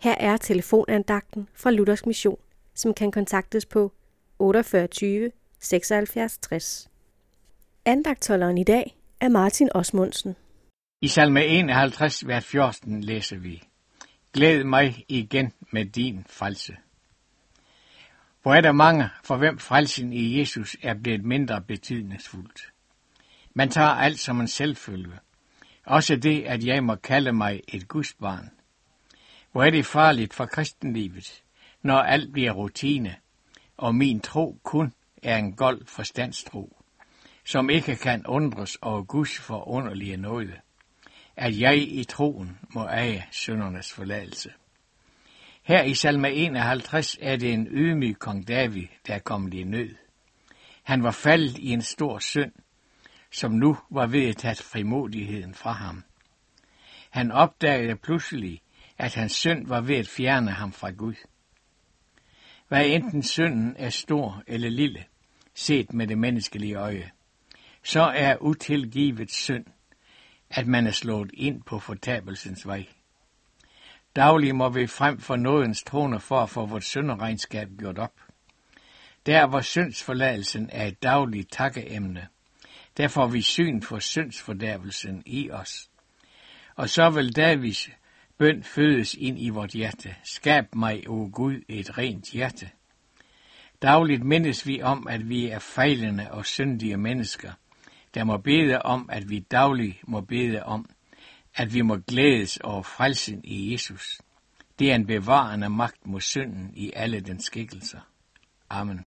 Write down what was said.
Her er telefonandagten fra Luthers Mission, som kan kontaktes på 48 76 60. Andagtholderen i dag er Martin Osmundsen. I salme 51, vers 14 læser vi, Glæd mig igen med din frelse. Hvor er der mange, for hvem frelsen i Jesus er blevet mindre betydningsfuldt. Man tager alt som en selvfølge. Også det, at jeg må kalde mig et gudsbarn. Hvor er det farligt for kristenlivet, når alt bliver rutine, og min tro kun er en gold forstandstro, som ikke kan undres over Guds forunderlige nåde, at jeg i troen må eje søndernes forladelse. Her i salme 51 er det en ydmyg kong David, der er kommet i nød. Han var faldet i en stor synd, som nu var ved at tage frimodigheden fra ham. Han opdagede pludselig, at hans synd var ved at fjerne ham fra Gud. Hvad enten synden er stor eller lille, set med det menneskelige øje, så er utilgivet synd, at man er slået ind på fortabelsens vej. Daglig må vi frem for nådens trone for at få vores synderegnskab gjort op. Der hvor syndsforladelsen er et dagligt takkeemne, der får vi syn for syndsfordærvelsen i os. Og så vil Davids bøn fødes ind i vort hjerte. Skab mig, o Gud, et rent hjerte. Dagligt mindes vi om, at vi er fejlende og syndige mennesker, der må bede om, at vi dagligt må bede om, at vi må glædes over frelsen i Jesus. Det er en bevarende magt mod synden i alle dens skikkelser. Amen.